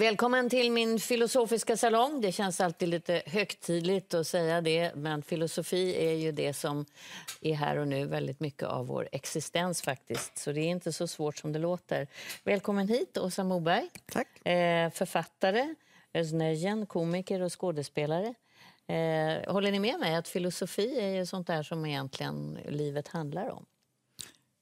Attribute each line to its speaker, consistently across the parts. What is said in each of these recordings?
Speaker 1: Välkommen till min filosofiska salong. Det känns alltid lite högtidligt att säga det, men filosofi är ju det som är här och nu väldigt mycket av vår existens faktiskt. Så det är inte så svårt som det låter. Välkommen hit, Åsa Moberg.
Speaker 2: Tack.
Speaker 1: Eh, författare, Öznejen, komiker och skådespelare. Eh, håller ni med mig att filosofi är ju sånt där som egentligen livet handlar om?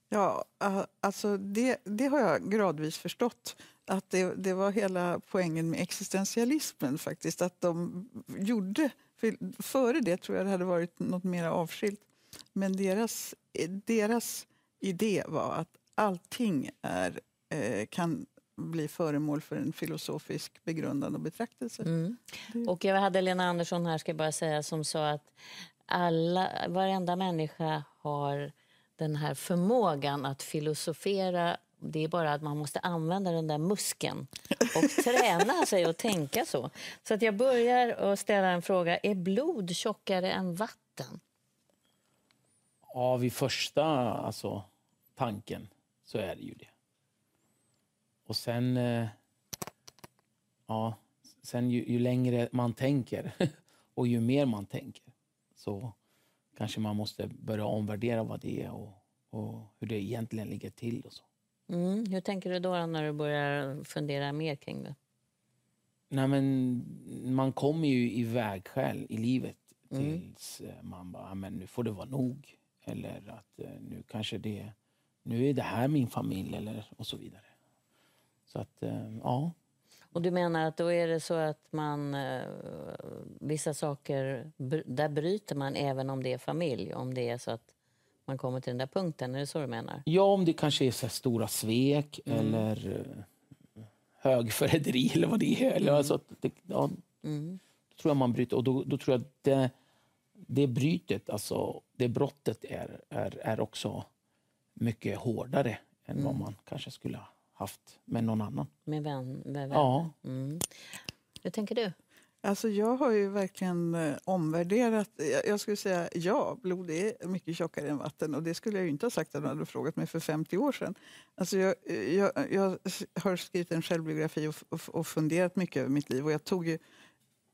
Speaker 2: Ja, uh, alltså det, det har jag gradvis förstått. Att det, det var hela poängen med existentialismen faktiskt. Att de gjorde, för före det tror jag det hade varit något mer avskilt. Men deras, deras idé var att allting är, eh, kan bli föremål för en filosofisk begrundan och betraktelse.
Speaker 1: Mm. Och jag hade Lena Andersson här ska jag bara säga som sa att alla, varenda människa har den här förmågan att filosofera. Det är bara att man måste använda den där muskeln och träna sig att tänka så. Så att jag börjar att ställa en fråga. Är blod tjockare än vatten?
Speaker 3: Ja, vid första alltså, tanken så är det ju det. Och sen... Eh, ja, sen ju, ju längre man tänker och ju mer man tänker så kanske man måste börja omvärdera vad det är och, och hur det egentligen ligger till. Och så.
Speaker 1: Mm. Hur tänker du då när du börjar fundera mer kring det?
Speaker 3: Nej, men man kommer ju i vägskäl i livet
Speaker 1: Mm.
Speaker 3: tills eh, man bara, "Ah, men nu får det vara nog. Eller att eh, nu kanske det, nu är det här min familj eller och så vidare. Så att, eh, ja.
Speaker 1: Och du menar att då är det så att man vissa saker, där bryter man även om det är familj, om det är så att man kommer till den där punkten, är det så du menar?
Speaker 3: Ja, om det kanske är så stora svek eller eh, högförräderi eller vad det är. Eller alltså att det, ja,
Speaker 1: Mm.
Speaker 3: då tror jag man bryter. Och då, då tror jag att det, det brytet, alltså det brottet är, är, är också mycket hårdare än vad man kanske skulle ha haft med någon annan.
Speaker 1: Med vän, med vänner?
Speaker 3: Ja.
Speaker 1: Mm. Hur tänker du?
Speaker 2: Alltså jag har ju verkligen eh, omvärderat. Jag, jag skulle säga ja, blod är mycket tjockare än vatten. Och det skulle jag ju inte ha sagt om du hade frågat mig för 50 år sedan. Alltså jag, eh, jag, jag har skrivit en självbiografi och, och, och funderat mycket över mitt liv. Och jag tog ju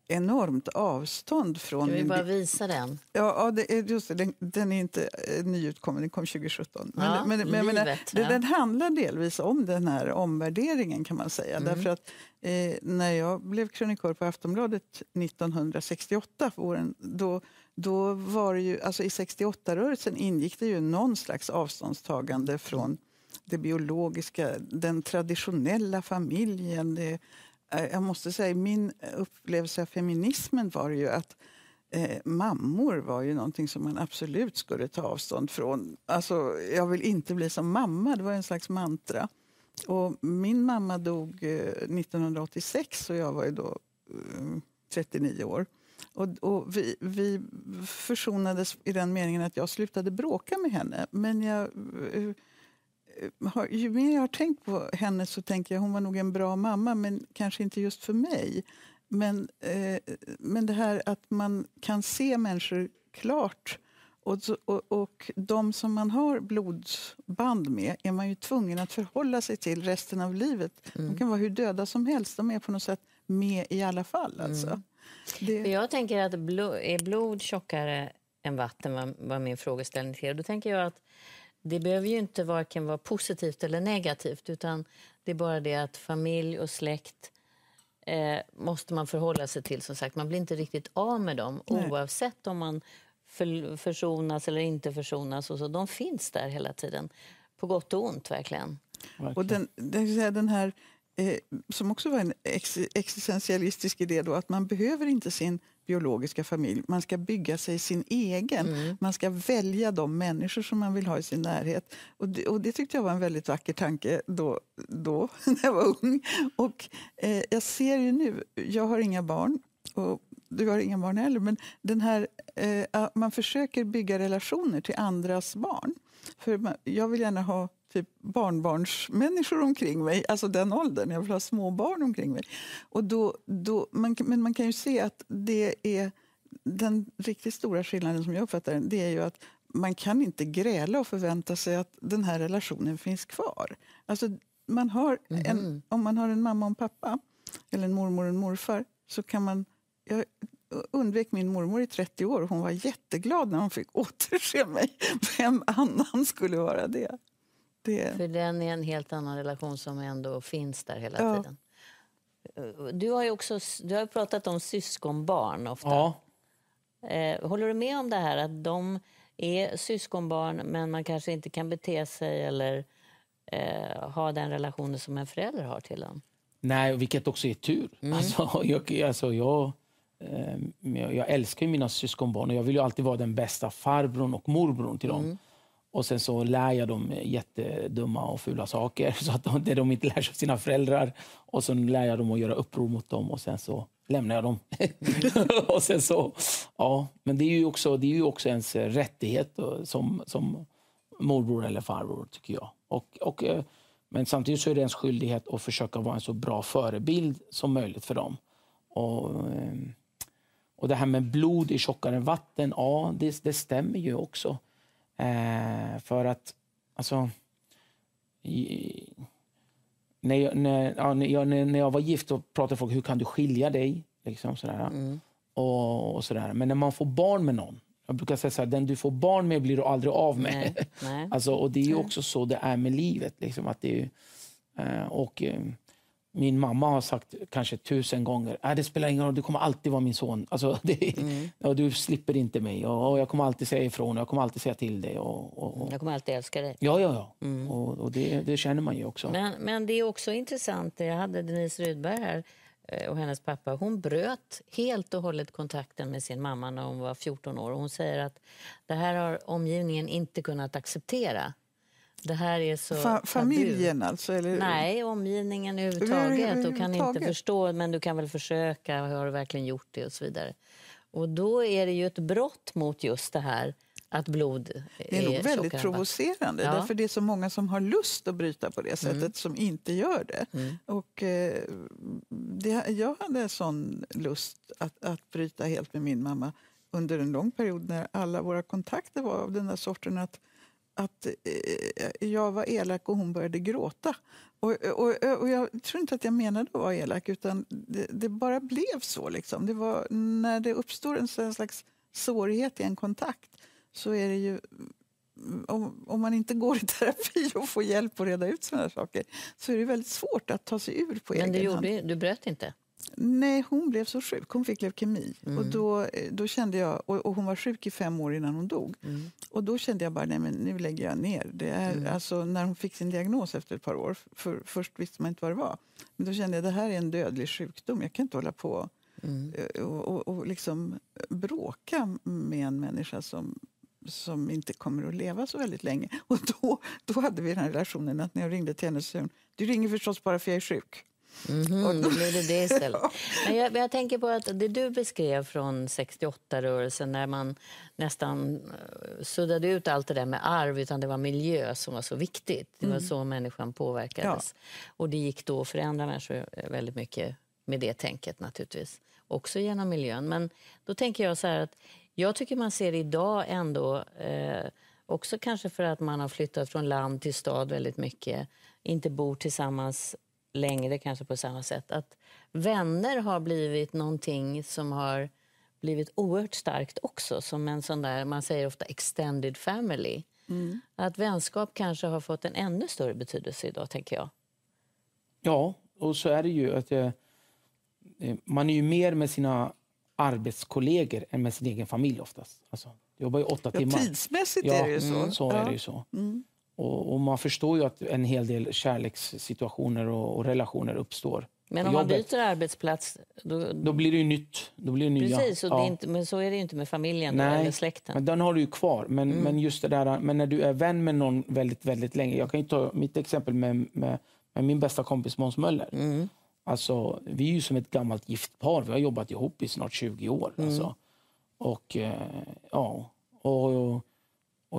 Speaker 2: enormt avstånd från...
Speaker 1: Ska vi bara visa den?
Speaker 2: Ja, ja det är just det. Den, den är inte eh, nyutkommen, den kom 2017. Men,
Speaker 1: Ja,
Speaker 2: men, men,
Speaker 1: livet,
Speaker 2: det,
Speaker 1: ja.
Speaker 2: Den handlar delvis om den här omvärderingen kan man säga.
Speaker 1: Mm.
Speaker 2: Därför att eh, när jag blev krönikör på Aftonbladet 1968, våren, då, då var det ju, alltså i 68-rörelsen ingick det ju någon slags avståndstagande från det biologiska, den traditionella familjen. Det, Eh, jag måste säga, min upplevelse av feminismen var ju att eh, mammor var ju någonting som man absolut skulle ta avstånd från. Alltså, jag vill inte bli som mamma, det var en slags mantra. Och min mamma dog eh, 1986 och jag var ju då eh, 39 år. Och, och vi, vi försonades i den meningen att jag slutade bråka med henne. Men jag, eh, har, ju mer jag har tänkt på henne så tänker jag hon var nog en bra mamma men kanske inte just för mig. Men, eh, men det här att man kan se människor klart och, och, och de som man har blodsband med är man ju tvungen att förhålla sig till resten av livet. De kan vara hur döda som helst, de är på något sätt med i alla fall. Alltså.
Speaker 1: För
Speaker 2: Det,
Speaker 1: Jag tänker att blod, är blod tjockare än vatten var, var min frågeställning till. Då tänker jag att det behöver ju inte varken vara positivt eller negativt utan det är bara det att familj och släkt eh, måste man förhålla sig till. som sagt. Man blir inte riktigt av med dem
Speaker 2: Nej.
Speaker 1: oavsett om man för, försonas eller inte försonas. Och så. De finns där hela tiden, på gott och ont verkligen.
Speaker 2: Och den, den här, eh, som också var en ex, existentialistisk idé, då, att man behöver inte sin biologiska familj. Man ska bygga sig sin egen. Man ska välja de människor som man vill ha i sin närhet. Och det, och det tyckte jag var en väldigt vacker tanke då, då när jag var ung. Och eh, jag ser ju nu, jag har inga barn och du har inga barn heller, men den här, eh, man försöker bygga relationer till andras barn. För man, jag vill gärna ha typ barnbarnsmänniskor omkring mig, alltså den åldern. Jag vill ha små barn omkring mig. Och då, då, man, men man kan ju se att det är den riktigt stora skillnaden som jag uppfattar den, det är ju att man kan inte gräla och förvänta sig att den här relationen finns kvar. Alltså, man har en,
Speaker 1: Mhm.
Speaker 2: Om man har en mamma och en pappa, eller en mormor och en morfar, så kan man... Jag undvek min mormor i 30 år och hon var jätteglad när hon fick återse mig. Vem annan skulle vara det? Det
Speaker 1: För den är en helt annan relation som ändå finns där hela
Speaker 2: Ja.
Speaker 1: tiden. Du har ju också du har pratat om syskonbarn ofta.
Speaker 3: Ja,
Speaker 1: Eh, håller du med om det här att de är syskonbarn men man kanske inte kan bete sig eller eh, ha den relationen som en förälder har till dem?
Speaker 3: nej, vilket också är tur. Alltså, jag, alltså, jag, eh, jag, älskar ju mina syskonbarn och jag vill ju alltid vara den bästa farbrorn och morbrorn till dem. Och sen så lär jag dem jättedumma och fula saker så att de, det de inte lär sig av sina föräldrar. Och sen lär jag dem att göra uppror mot dem och sen så lämnar jag dem. och sen så, ja, men det är ju också, det är ju också ens rättighet eh, som, som morbror eller farbror tycker jag. Och, och, eh, men samtidigt så är det ens skyldighet att försöka vara en så bra förebild som möjligt för dem. Och, eh, och det här med blod är tjockare än vatten, ja det, det stämmer ju också. Eh, för att, alltså... I, när, jag, när, ja, när, jag, när jag var gift så pratade folk hur kan du skilja dig. Liksom, sådär. Och, och sådär. Men när man får barn med någon, jag brukar säga så den du får barn med blir du aldrig av med.
Speaker 1: Nej, nej.
Speaker 3: Alltså, och det är också så det är med livet. Liksom, att det är, eh, och, eh, min mamma har sagt kanske tusen gånger äh, det spelar ingen roll, du kommer alltid vara min son. Alltså, det, och du slipper inte mig. Och, och jag kommer alltid säga ifrån, och jag kommer alltid säga till dig. Och, och, och,
Speaker 1: Jag kommer alltid älska dig.
Speaker 3: ja, ja, ja. Och, och det, det känner man ju också.
Speaker 1: Men, men det är också intressant, jag hade Denise Rydberg här eh, och hennes pappa. Hon bröt helt och hållet kontakten med sin mamma när hon var 14 år. Och Hon säger att det här har omgivningen inte kunnat acceptera. Det här är så
Speaker 2: Fa-
Speaker 1: tabu.
Speaker 2: familjen alltså? Eller?
Speaker 1: Nej, omgivningen överhuvudtaget. Du kan inte förstå, men du kan väl försöka. Har du verkligen gjort det? Och så vidare. Och då är det ju ett brott mot just det här att blod är
Speaker 2: Det är nog väldigt provocerande.
Speaker 1: Ja.
Speaker 2: Därför det är så många som har lust att bryta på det sättet
Speaker 1: Mm.
Speaker 2: som inte gör det. Och, eh, det. Jag hade en sån lust att, att bryta helt med min mamma under en lång period när alla våra kontakter var av den där sorten att att eh, jag var elak och hon började gråta. Och, och, och jag tror inte att jag menade att vara elak, utan det, det bara blev så. Liksom. Det var, när det uppstår en sån slags sårighet i en kontakt så är det ju... Om, om man inte går i terapi och får hjälp att reda ut här saker så är det väldigt svårt att ta sig ur på
Speaker 1: Men du,
Speaker 2: egen hand.
Speaker 1: gjorde, du bröt inte?
Speaker 2: Nej, hon blev så sjuk. Hon fick leukemi.
Speaker 1: Mm.
Speaker 2: Och då, då kände jag, och, och hon var sjuk i fem år innan hon dog.
Speaker 1: Mm.
Speaker 2: Och då kände jag bara, nej men nu lägger jag ner. Det är, alltså, när hon fick sin diagnos efter ett par år, för, först visste man inte vad det var. Men då kände jag, det här är en dödlig sjukdom. Jag kan inte hålla på
Speaker 1: Mm.
Speaker 2: eh, och, och, och liksom bråka med en människa som, som inte kommer att leva så väldigt länge. Och då, då hade vi den här relationen att när jag ringde till henne så hon, du ringer förstås bara för jag är sjuk.
Speaker 1: Mhm, då blev det det istället. Men jag, jag tänker på att det du beskrev från 68-rörelsen när man nästan eh, suddade ut allt det där med arv utan det var miljö som var så viktigt. Det var så människan påverkades. Och det gick då att förändra människor eh, väldigt mycket med det tänket naturligtvis. Också genom miljön. Men då tänker jag så här att jag tycker man ser idag ändå eh, också kanske för att man har flyttat från land till stad väldigt mycket, inte bor tillsammans längre kanske på samma sätt. Att vänner har blivit någonting som har blivit oerhört starkt också. Som en sån där, man säger ofta extended family. Att vänskap kanske har fått en ännu större betydelse idag, tänker jag.
Speaker 3: Ja, och så är det ju. att eh, eh, Man är ju mer med sina arbetskollegor än med sin egen familj oftast. Alltså, jobbar ju åtta
Speaker 2: Ja,
Speaker 3: timmar.
Speaker 2: tidsmässigt
Speaker 3: Ja,
Speaker 2: är det ju så.
Speaker 3: mm, så är det ju så. Och, och man förstår ju att en hel del kärlekssituationer och, och relationer uppstår
Speaker 1: Men om man byter arbetsplats, då,
Speaker 3: Då blir det ju nytt. Då blir det nya.
Speaker 1: precis, och
Speaker 3: Ja.
Speaker 1: inte, men så är det ju inte med familjen
Speaker 3: Nej,
Speaker 1: eller släkten.
Speaker 3: Men den har du ju kvar. Men,
Speaker 1: Mm.
Speaker 3: men just det där, men när du är vän med någon väldigt, väldigt länge. Jag kan ju ta mitt exempel med, med, med min bästa kompis Måns Möller.
Speaker 1: Mm.
Speaker 3: Alltså, vi är ju som ett gammalt gift par. Vi har jobbat ihop i snart 20 år.
Speaker 1: Mm.
Speaker 3: Alltså. Och, eh, ja, och, och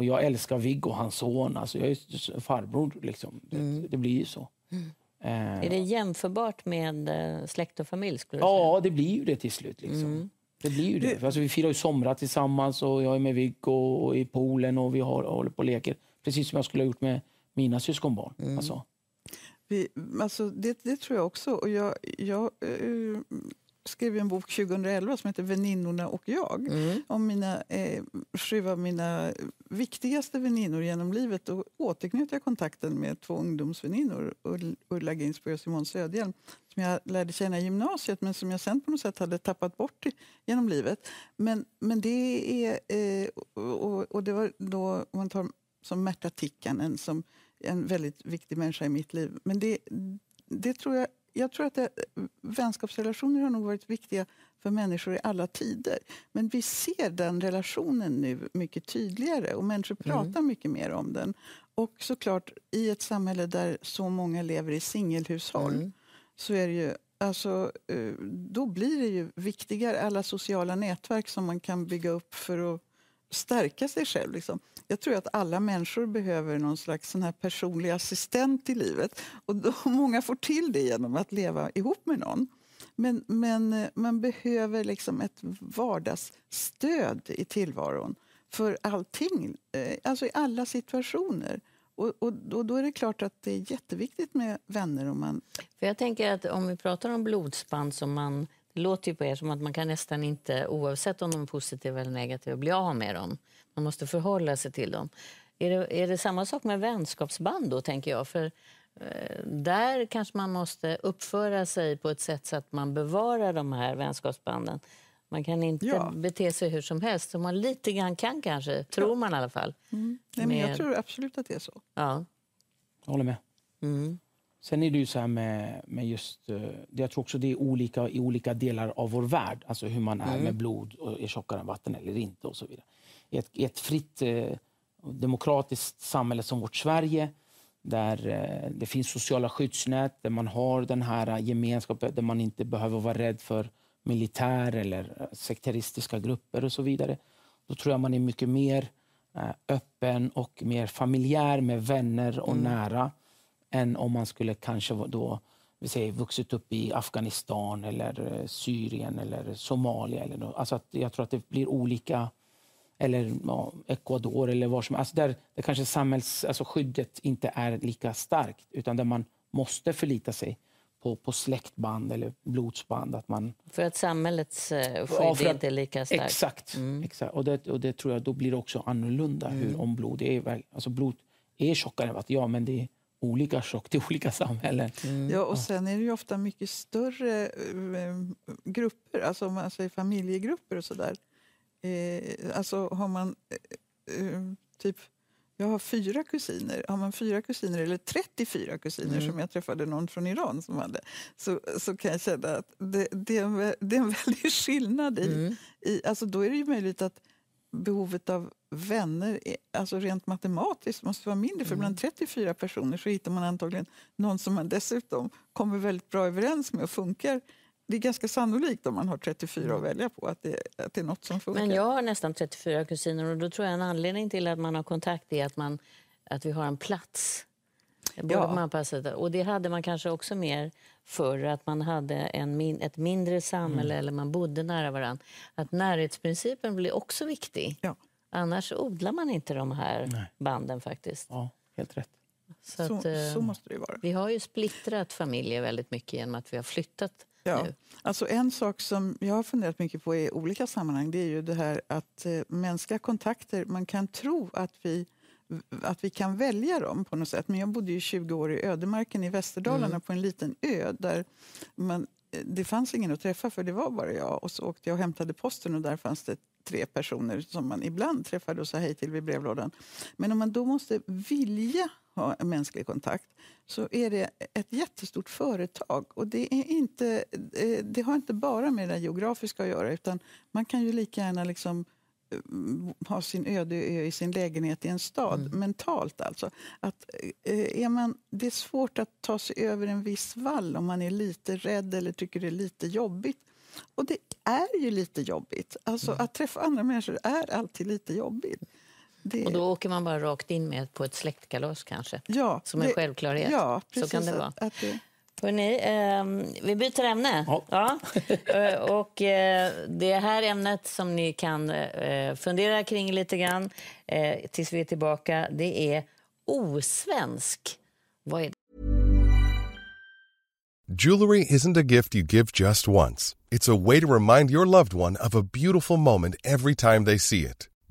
Speaker 3: jag älskar Viggo, hans son. Alltså, jag är farbror. Liksom. Det, det blir ju så. Eh,
Speaker 1: Mm. Är det jämförbart med eh, släkt och familj? Skulle du säga?
Speaker 3: Ja, det blir ju det till slut. Liksom.
Speaker 1: Mm.
Speaker 3: Det blir ju det. Alltså, vi firar ju somrar tillsammans och jag är med Viggo och i poolen och vi har, håller på och leker. Precis som jag skulle ha gjort med mina syskonbarn.
Speaker 1: Mm.
Speaker 3: Alltså.
Speaker 2: Vi, alltså det, det tror jag också. Och jag, jag eh, skrev en bok 2011 som heter Väninnorna och jag. Om mina, eh, sju av mina viktigaste väninnor genom livet. Då återknöt jag kontakten med två ungdomsväninnor. Ull- Ulla Ginsberg och Simone Söderhjelm. Som jag lärde känna i gymnasiet men som jag sen på något sätt hade tappat bort genom livet. Men, men det är... Eh, och, och- det var då, man tar som Märta Tikkanen som en väldigt viktig människa i mitt liv. Men det, det tror jag, jag tror att det, vänskapsrelationer har nog varit viktiga för människor i alla tider. Men vi ser den relationen nu mycket tydligare och människor pratar mycket mer om den. Och såklart, i ett samhälle där så många lever i singelhushåll så är det ju Alltså, eh, då blir det ju viktigare, alla sociala nätverk som man kan bygga upp för att stärka sig själv. Liksom. Jag tror att alla människor behöver någon slags sån här personlig assistent i livet. Och då, många får till det genom att leva ihop med någon. Men, men eh, man behöver liksom ett vardagsstöd i tillvaron för allting, eh, alltså i alla situationer. Och, och, och då är det klart att det är jätteviktigt med vänner. Om man,
Speaker 1: För jag tänker att om vi pratar om blodsband som man det låter ju på er som att man kan nästan inte, oavsett om de är positiva eller negativa, bli av med dem. Man måste förhålla sig till dem. Är det, är det samma sak med vänskapsband då, tänker jag? För eh, där kanske man måste uppföra sig på ett sätt så att man bevarar de här vänskapsbanden. Man kan inte
Speaker 2: Ja.
Speaker 1: bete sig hur som helst, som man lite grann kan kanske, tror man i alla fall.
Speaker 2: nej, men jag
Speaker 1: Med-
Speaker 2: tror absolut att det är så.
Speaker 1: Ja.
Speaker 3: Jag håller med.
Speaker 1: Mm.
Speaker 3: Sen är det ju så här med, med just... eh, Jag tror också det är olika i olika delar av vår värld. Alltså hur man är med blod och är tjockare än vatten eller inte och så vidare. I ett, i ett fritt eh, demokratiskt samhälle som vårt Sverige där eh, det finns sociala skyddsnät, där man har den här gemenskapen, där man inte behöver vara rädd för militär eller sekteristiska grupper och så vidare. Då tror jag man är mycket mer öppen och mer familjär med vänner och nära än om man skulle kanske då vi säger, vuxit upp i Afghanistan eller eh, Syrien eller Somalia. Eller nå- alltså att jag tror att det blir olika eller ja, Ecuador eller var som alltså där, där kanske samhälls, alltså skyddet inte är lika starkt utan där man måste förlita sig på, på släktband eller blodsband. Att man,
Speaker 1: För att samhällets eh, skydd
Speaker 3: Ja, för att-
Speaker 1: inte är lika starkt.
Speaker 3: Exakt. exakt. Och, det, och det tror jag då blir det också annorlunda hur, om blod är. Alltså blod är tjockare än vatten, ja men det är olika tjockt i olika samhällen.
Speaker 2: Ja, och sen är det ju ofta mycket större eh, grupper, alltså om man säger familjegrupper och sådär. Eh, alltså har man eh, eh, typ, jag har fyra kusiner, har man fyra kusiner eller 34 kusiner som jag träffade någon från Iran som hade, så, så kan jag känna att det, det, är, en, det är en väldig skillnad i, i, alltså då är det ju möjligt att behovet av vänner, alltså rent matematiskt, måste vara mindre. För bland 34 personer så hittar man antagligen någon som man dessutom kommer väldigt bra överens med och funkar. Det är ganska sannolikt om man har 34 att välja på att det, att det är något som funkar.
Speaker 1: Men jag har nästan 34 kusiner och då tror jag en anledning till att man har kontakt är att, man, att vi har en plats. Både
Speaker 2: Ja.
Speaker 1: på mamma och det hade man kanske också mer förr, att man hade en min, ett mindre samhälle eller man bodde nära varandra. Att närhetsprincipen blir också viktig.
Speaker 2: Ja.
Speaker 1: Annars odlar man inte de här banden faktiskt.
Speaker 3: Ja, helt rätt.
Speaker 1: Så,
Speaker 2: så,
Speaker 1: att, eh,
Speaker 2: så måste det vara.
Speaker 1: Vi har ju splittrat familjer väldigt mycket genom att vi har flyttat
Speaker 2: Ja.
Speaker 1: nu.
Speaker 2: Alltså en sak som jag har funderat mycket på i olika sammanhang det är ju det här att eh, mänskliga kontakter, man kan tro att vi, att vi kan välja dem på något sätt. Men jag bodde ju 20 år i ödemarken i Västerdalarna på en liten ö där man det fanns ingen att träffa för det var bara jag. Och så åkte jag och hämtade posten och där fanns det tre personer som man ibland träffade och sa hej till vid brevlådan. Men om man då måste vilja ha en mänsklig kontakt så är det ett jättestort företag. Och det, är inte, eh, det har inte bara med det geografiska att göra utan man kan ju lika gärna liksom eh, ha sin öde ö i sin lägenhet i en stad, mm. mentalt alltså. Att, eh, är man, det är svårt att ta sig över en viss vall om man är lite rädd eller tycker det är lite jobbigt. Och det är ju lite jobbigt. Alltså, mm. Att träffa andra människor är alltid lite jobbigt.
Speaker 1: Det... Och då åker man bara rakt in med på ett släktkalas kanske?
Speaker 2: Ja,
Speaker 1: Som en det... självklarhet?
Speaker 2: Ja,
Speaker 1: precis. Så kan det vara.
Speaker 2: Att, att det...
Speaker 1: Hörrni, eh, vi byter ämne. Ja. ja. Eh, och eh, det här ämnet som ni kan eh, fundera kring lite grann eh, tills vi är tillbaka, det är osvensk. Vad är det?
Speaker 4: Jewelry isn't a gift you give just once. It's a way to remind your loved one of a beautiful moment every time they see it.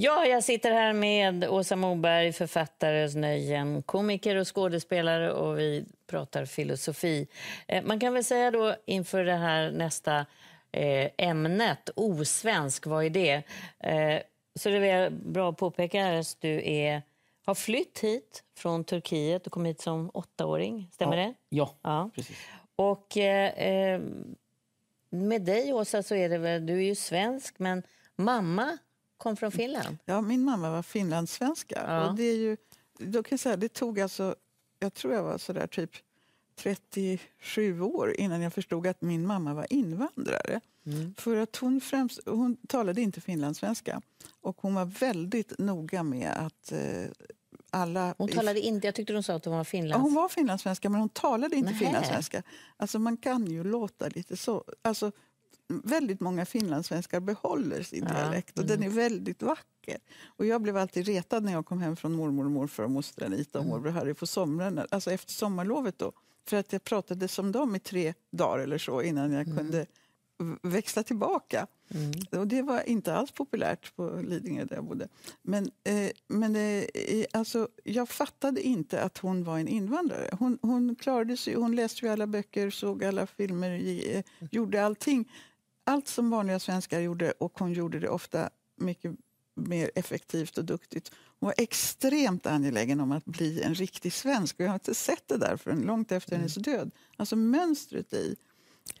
Speaker 1: Ja, jag sitter här med Åsa Moberg, författare, nöjen, komiker och skådespelare och vi pratar filosofi. Eh, man kan väl säga då inför det här nästa eh, ämnet, osvensk, vad är det? Eh, så det är bra att påpeka här att du är, har flytt hit från Turkiet och kom hit som åttaåring, stämmer
Speaker 3: ja.
Speaker 1: det?
Speaker 3: Ja, ja, precis.
Speaker 1: Och med dig Åsa så är det väl, du är ju svensk men mamma kom från Finland?
Speaker 2: Ja, min mamma var finlandssvenska. Ja. Och det, är ju, då kan säga, det tog alltså, jag tror jag var sådär typ 37 år innan jag förstod att min mamma var invandrare. Mm. För att hon, främst, hon talade inte finlandssvenska och hon var väldigt noga med att eh, alla...
Speaker 1: Hon talade inte, jag tyckte de sa att hon var finlands...
Speaker 2: Ja, hon var finlandssvenska men hon talade inte Nähe. finlandssvenska. Alltså man kan ju låta lite så. Alltså, väldigt många finlandssvenskar behåller sin ja. dialekt och mm. den är väldigt vacker. Och jag blev alltid retad när jag kom hem från mormor och morfar och moster Anita och mm. morbror Harry på somrarna, alltså efter sommarlovet då. För att jag pratade som dem i tre dagar eller så innan jag mm. kunde växla tillbaka. Mm. Och det var inte alls populärt på Lidingö där jag bodde. Men, eh, men eh, alltså, jag fattade inte att hon var en invandrare. Hon, hon klarade sig, hon läste ju alla böcker, såg alla filmer, eh, gjorde allting allt som vanliga svenskar gjorde och hon gjorde det ofta mycket mer effektivt och duktigt. Hon var extremt angelägen om att bli en riktig svensk och jag har inte sett det där förrän långt efter mm. hennes död. Alltså mönstret i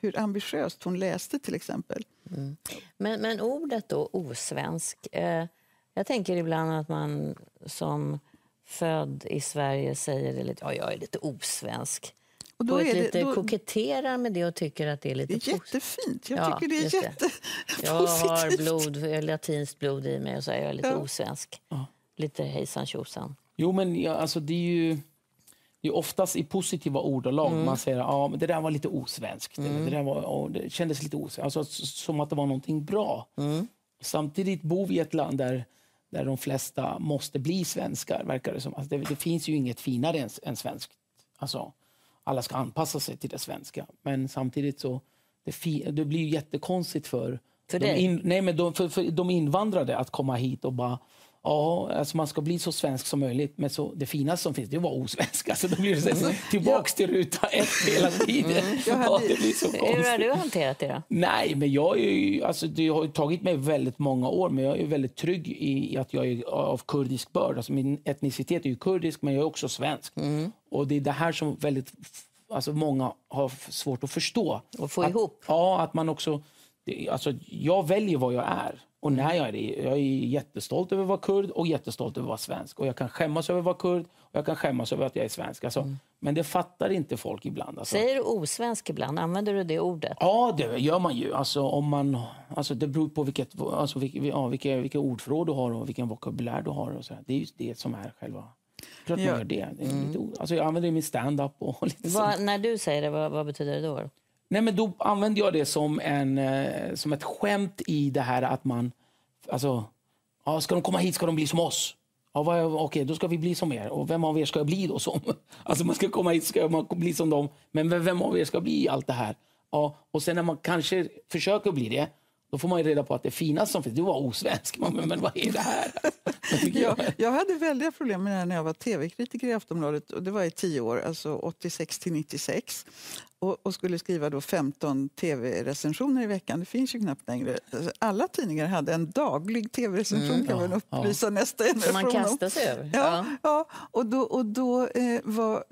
Speaker 2: hur ambitiöst hon läste till exempel.
Speaker 1: Mm. Men, men ordet då, osvensk. Eh, jag tänker ibland att man som född i Sverige säger det lite, ja, jag är lite osvensk. Och då är lite, det, då, koketterar med det och tycker att det är lite...
Speaker 2: Det är jättefint. Jag ja, tycker det är jättepositivt.
Speaker 1: Jag har blod, latinskt blod i mig och så är jag lite ja. osvensk. Ja. Lite hejsan tjosan.
Speaker 3: Jo, men ja, alltså, det är ju... Det är oftast i positiva ordalag mm. man säger ja, det där var lite osvenskt. Mm. Det, där var, det kändes lite osvenskt. Alltså, som att det var någonting bra. Mm. Samtidigt bor vi i ett land där, där de flesta måste bli svenskar. Verkar det, som. Alltså, det, det finns ju inget finare än, än svenskt. Alltså, alla ska anpassa sig till det svenska. Men samtidigt så det, det blir jättekonstigt för,
Speaker 1: för,
Speaker 3: de, in, nej, men de, för, för de invandrade att komma hit och bara Ja, alltså man ska bli så svensk som möjligt. Men så, det finaste som finns det är att vara osvensk. Alltså, då blir det så, mm. tillbaks till ruta ett hela tiden. Mm. Ja, det blir så
Speaker 1: Hur har du hanterat det då?
Speaker 3: Nej, men jag är ju, alltså, det har tagit mig väldigt många år. Men jag är väldigt trygg i att jag är av kurdisk börd. Alltså, min etnicitet är ju kurdisk, men jag är också svensk. Mm. Och det är det här som väldigt alltså många har svårt att förstå.
Speaker 1: Och få
Speaker 3: att,
Speaker 1: ihop?
Speaker 3: Ja, att man också... Alltså, jag väljer vad jag är. Och när jag är det, jag är jättestolt över att vara kurd och jättestolt över att vara svensk. Och jag kan skämmas över att vara kurd och jag kan skämmas över att jag är svensk. Alltså, Men det fattar inte folk ibland. Alltså.
Speaker 1: Säger du osvensk ibland? Använder du det ordet?
Speaker 3: Ja, det gör man ju. Alltså, om man, alltså, det beror på vilket, alltså, vilka, ja, vilka, vilka ordförråd du har och vilken vokabulär du har. Och så. Det är ju det som är själva... Klart man
Speaker 2: Ja.
Speaker 3: gör det. det är lite, alltså, jag använder det i min stand-up. Och lite.
Speaker 1: Vad, när du säger det, vad, vad betyder det då?
Speaker 3: Nej, men då använder jag det som, en, eh, som ett skämt i det här att man... Alltså, ja, ska de komma hit ska de bli som oss. Ja, vad, okej, då ska vi bli som er. Och vem av er ska jag bli då som? Alltså man ska komma hit ska man bli som dem. Men vem, vem av er ska bli allt det här? Ja, och sen när man kanske försöker bli det, då får man ju reda på att det finaste som finns, det var osvensk. Man, men, men vad är det här? Jag tycker
Speaker 2: Jag,
Speaker 3: jag-
Speaker 2: jag hade väldiga problem med det här när jag var tv-kritiker i Aftonbladet. Och det var i tio år, alltså 86 till 96. Och, och skulle skriva då 15 tv-recensioner i veckan. Det finns ju knappt längre. Alltså, Alla tidningar hade en daglig tv-recension kan man upplysa nästa
Speaker 1: Som man
Speaker 2: generation om.
Speaker 1: kastar sig över?
Speaker 2: Ja, ja. och då, och då eh, var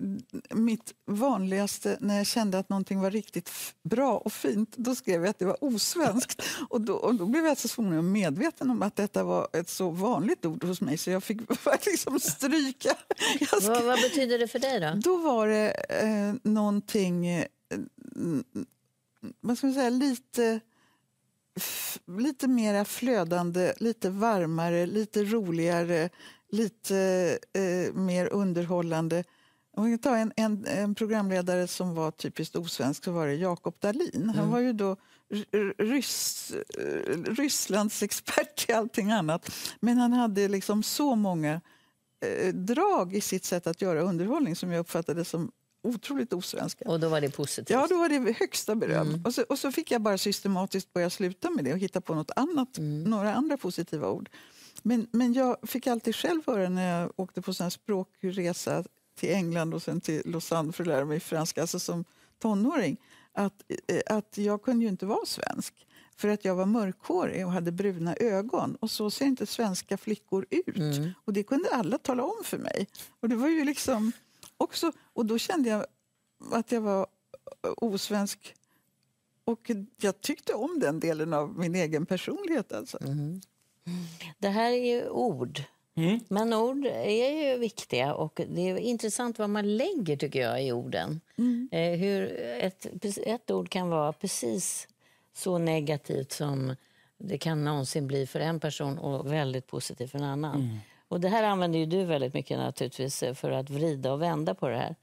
Speaker 2: mitt vanligaste, när jag kände att någonting var riktigt bra och fint, då skrev jag att det var osvenskt. och, då, och då blev jag så småningom medveten om att detta var ett så vanligt ord hos mig så jag fick liksom stryka. Jag
Speaker 1: Vad,
Speaker 2: skrev,
Speaker 1: vad betyder det för dig då?
Speaker 2: då var det eh, någonting, eh, mm, vad ska man säga, lite lite mera flödande, lite varmare, lite roligare, lite eh, mer underhållande. Om vi kan ta en, en, en programledare som var typiskt osvensk så var det Jakob Dahlin. Han var ju då ryss, eh, Rysslands expert i allting annat. Men han hade liksom så många eh, drag i sitt sätt att göra underhållning som jag uppfattade som otroligt osvenska.
Speaker 1: Och då var det positivt?
Speaker 2: Ja, då var det högsta beröm.
Speaker 1: Mm.
Speaker 2: Och, så, och så fick jag bara systematiskt börja sluta med det och hitta på något annat,
Speaker 1: Mm.
Speaker 2: några andra positiva ord. Men, men jag fick alltid själv höra när jag åkte på här språkresa till England och sen till Lausanne för att lära mig franska, alltså som tonåring, att, eh, att jag kunde ju inte vara svensk. För att jag var mörkhårig och hade bruna ögon. Och så ser inte svenska flickor ut.
Speaker 1: Mm.
Speaker 2: Och det kunde alla tala om för mig. Och det var ju liksom också... Och då kände jag att jag var eh, osvensk. Och jag tyckte om den delen av min egen personlighet. Alltså.
Speaker 1: Det här är ju ord.
Speaker 3: Mm.
Speaker 1: Men ord är ju viktiga och det är intressant vad man lägger tycker jag i orden. Eh, hur ett, ett ord kan vara precis så negativt som det kan någonsin bli för en person och väldigt positivt för en annan. Och det här använder ju du väldigt mycket naturligtvis eh, för att vrida och vända på det här.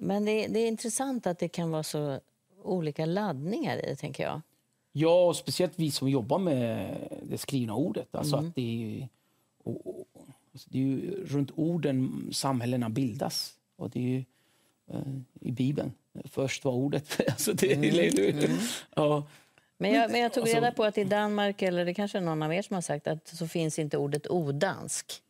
Speaker 1: Men det, det är intressant att det kan vara så olika laddningar i det, tänker jag.
Speaker 3: Ja, och speciellt vi som jobbar med det skrivna ordet. Alltså att det är och, och, alltså det är ju runt orden samhällena bildas. Och det är ju eh, i Bibeln. Först var ordet. Alltså det, är ja,
Speaker 1: Men jag, men jag tog
Speaker 3: Alltså-
Speaker 1: reda på att i Danmark, eller det kanske är någon av er som har sagt, att så finns inte ordet odansk.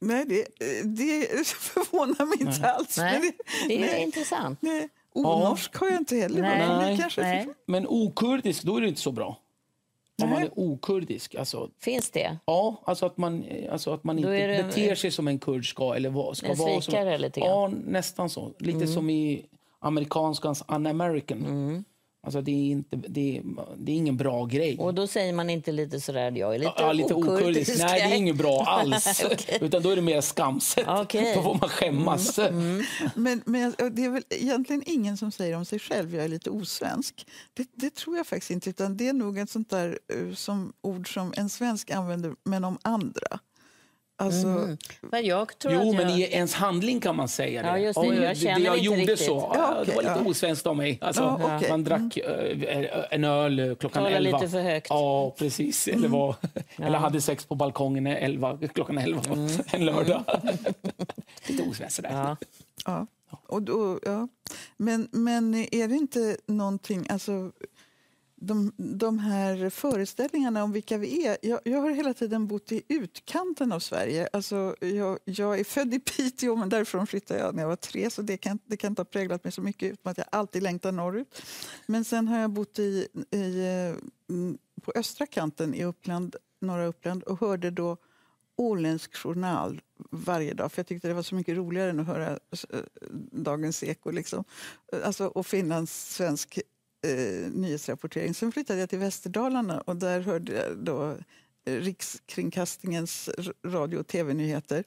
Speaker 2: Nej, det, det förvånar mig inte alls.
Speaker 1: Nej,
Speaker 2: Men
Speaker 1: det är
Speaker 2: nej,
Speaker 1: intressant.
Speaker 2: nej. Onorsk har jag inte heller
Speaker 1: Nej.
Speaker 2: det
Speaker 3: Nej,
Speaker 2: kanske
Speaker 1: nej.
Speaker 3: Men okurdisk, då är det inte så bra. Om man
Speaker 2: Nej.
Speaker 3: är okurdisk. Alltså,
Speaker 1: Finns det?
Speaker 3: ja, alltså att man, alltså att man inte
Speaker 1: det-
Speaker 3: beter sig som en kurd ska. Eller vad, ska
Speaker 1: En
Speaker 3: vara
Speaker 1: svikare
Speaker 3: som,
Speaker 1: lite grann.
Speaker 3: Ja, nästan så. Lite som i amerikanskans un-American. Alltså det är, inte, det, är, det är ingen bra grej.
Speaker 1: Och då säger man inte lite sådär, jag är lite,
Speaker 3: Ja, lite okurdisk. Nej, det är inget bra alls.
Speaker 1: Okej.
Speaker 3: Utan då är det mer skamset.
Speaker 1: Okej.
Speaker 3: Då får man skämmas.
Speaker 2: Men, men det är väl egentligen ingen som säger om sig själv jag är lite osvensk. Det, det tror jag faktiskt inte. Utan Det är nog ett sånt där eh, som ord som en svensk använder, men om andra. Alltså,
Speaker 1: Men jag tror
Speaker 3: Jo,
Speaker 1: att jag...
Speaker 3: men i ens handling kan man säga det.
Speaker 1: Ja, just det. Jag känner
Speaker 3: det jag
Speaker 1: inte
Speaker 3: gjorde
Speaker 1: riktigt.
Speaker 3: så.
Speaker 2: Ja,
Speaker 3: det
Speaker 2: okej,
Speaker 3: var lite
Speaker 2: ja.
Speaker 3: osvenskt av mig. Alltså,
Speaker 2: Ja, okej.
Speaker 3: Man drack eh, en öl klockan
Speaker 1: Tala
Speaker 3: elva.
Speaker 1: lite för högt.
Speaker 3: Ja, precis. Eller, var, eller hade sex på balkongen elva, klockan elva en lördag. lite osvenskt sådär.
Speaker 1: Ja.
Speaker 2: ja. Och då, ja. Men, men är det inte någonting... Alltså, de, de här föreställningarna om vilka vi är. Jag, jag har hela tiden bott i utkanten av Sverige. Alltså, jag, jag är född i Piteå, men därifrån flyttade jag när jag var tre. Så det kan, det kan inte ha präglat mig så mycket, utom att jag alltid längtar norrut. Men sen har jag bott i, i, mm, på östra kanten i Uppland, norra Uppland och hörde då åländsk journal varje dag. För jag tyckte det var så mycket roligare än att höra eh, Dagens Eko. Liksom. Alltså, och finlandssvensk eh, nyhetsrapportering. Sen flyttade jag till Västerdalarna och där hörde jag då eh, Rikskringkastingens radio och tv-nyheter.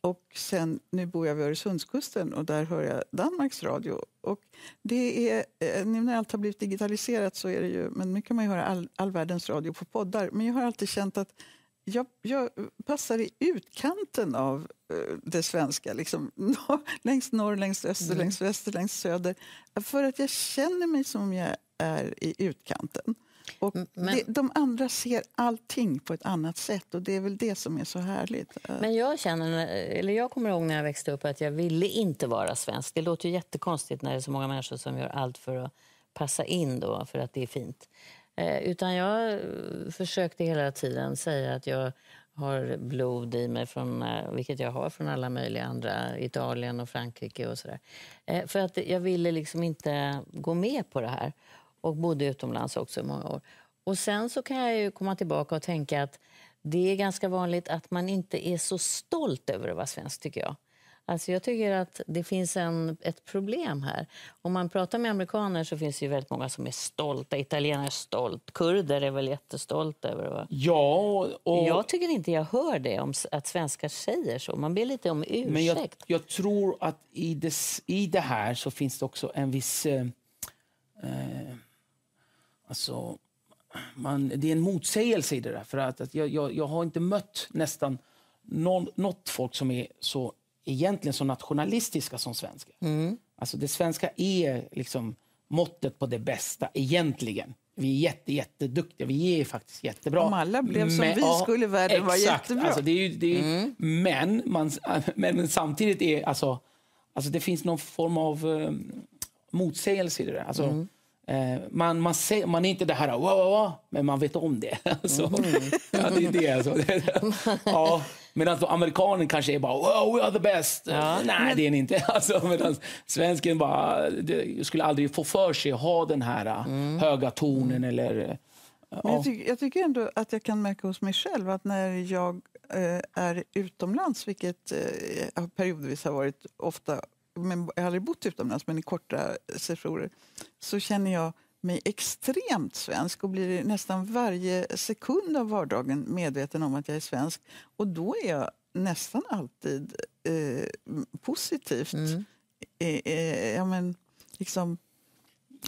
Speaker 2: Och sen, nu bor jag vid Öresundskusten och där hör jag Danmarks radio. Och det är, eh, nu när allt har blivit digitaliserat så är det ju, men nu kan man ju höra all, all världens radio på poddar. Men jag har alltid känt att jag, jag passar i utkanten av eh, det svenska. Liksom, längst norr, längst öster,
Speaker 1: Mm.
Speaker 2: längst väster, längst söder. För att jag känner mig som jag är i utkanten. Och
Speaker 1: men-
Speaker 2: det, de andra ser allting på ett annat sätt och det är väl det som är så härligt.
Speaker 1: Men jag känner, eller jag kommer ihåg när jag växte upp att jag ville inte vara svensk. Det låter ju jättekonstigt när det är så många människor som gör allt för att passa in då, för att det är fint. Eh, utan jag eh, försökte hela tiden säga att jag har blod i mig, från, eh, vilket jag har från alla möjliga andra, Italien och Frankrike och sådär. Eh, för att jag ville liksom inte gå med på det här och bodde utomlands också i många år. Och sen så kan jag ju komma tillbaka och tänka att det är ganska vanligt att man inte är så stolt över att vara svensk, tycker jag. Alltså jag tycker att det finns en, ett problem här. Om man pratar med amerikaner så finns det ju väldigt många som är stolta. Italienare är stolt. Kurder är väl jättestolta över vara...
Speaker 3: Ja, och...
Speaker 1: Jag tycker inte jag hör det om att svenskar säger så. Man ber lite om ursäkt.
Speaker 3: Men jag, jag tror att i det, i det här så finns det också en viss... Eh, eh, alltså, man, det är en motsägelse i det där. För att, att jag, jag, jag har inte mött nästan någon, något folk som är så egentligen så nationalistiska som svenskar. Alltså det svenska är liksom måttet på det bästa egentligen. Vi är jätte, jätteduktiga. Vi är faktiskt jättebra.
Speaker 2: Om alla blev som vi skulle världen vara jättebra.
Speaker 3: Alltså det är det är, men, man, men, men samtidigt är alltså, alltså det finns någon form av um, motsägelse i det där. Alltså, eh, man, man, ser, man är inte det här wow, wow, wow, men man vet om det. Alltså, ja, det är det. Alltså. ja, Medan amerikanen kanske är bara wow, we are the best. Nej, det är ni inte. Alltså, Medan svensken bara, det, skulle aldrig få för sig att ha den här uh, höga tonen. Eller, uh,
Speaker 2: Men
Speaker 3: ja.
Speaker 2: jag, tycker, jag tycker ändå att jag kan märka hos mig själv att när jag eh, är utomlands, vilket eh, periodvis har varit ofta, men jag har aldrig bott utomlands, men i korta sessioner, så känner jag mig extremt svensk och blir nästan varje sekund av vardagen medveten om att jag är svensk. Och då är jag nästan alltid eh, positivt. Eh, eh, ja, men, liksom,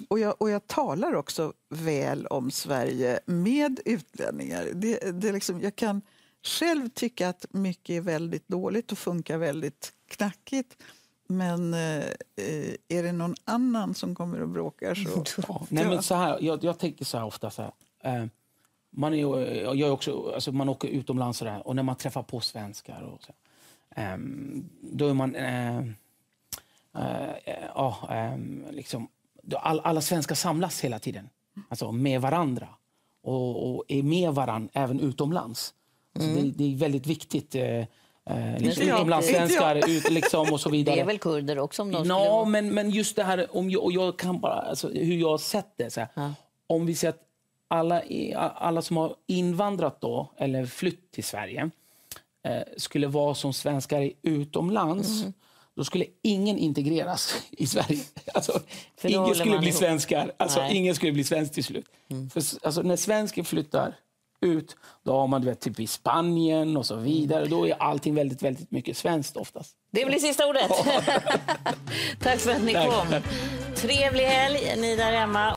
Speaker 2: och jag, och jag talar också väl om Sverige med utlänningar. Det, det liksom, jag kan själv tycka att mycket är väldigt dåligt och funkar väldigt knackigt. Men eh, eh, är det någon annan som kommer och bråkar så...
Speaker 3: Ja, nej, men så här, jag, jag tänker så här ofta. Så här, eh, man, är, jag är också, alltså man åker utomlands och, där, och när man träffar på svenskar och så, eh, då är man... Eh, eh, eh, liksom, då all, alla svenskar samlas hela tiden alltså med varandra och, och är med varandra även utomlands. Alltså, det, det är väldigt viktigt. Eh, liksom, utomlandssvenskar ut, liksom, och så vidare.
Speaker 1: Det är väl kurder också om de skulle
Speaker 3: Ja, men, men just det här om jag, och jag kan bara, alltså, hur jag har sett det. Så här, Om vi säger att alla, alla som har invandrat då, eller flytt till Sverige eh, skulle vara som svenskar utomlands
Speaker 1: Mm.
Speaker 3: då skulle ingen integreras i Sverige. Alltså,
Speaker 1: För
Speaker 3: ingen skulle bli
Speaker 1: ihop.
Speaker 3: svenskar. Alltså,
Speaker 1: Nej. Mm.
Speaker 3: ingen skulle bli svensk till slut. För, s- alltså, när svensken flyttar ut, då har man du vet, typ i Spanien och så vidare. Då är allting väldigt, väldigt mycket svenskt oftast.
Speaker 1: Det blir sista ordet. Tack för att ni kom. Trevlig helg, ni där hemma.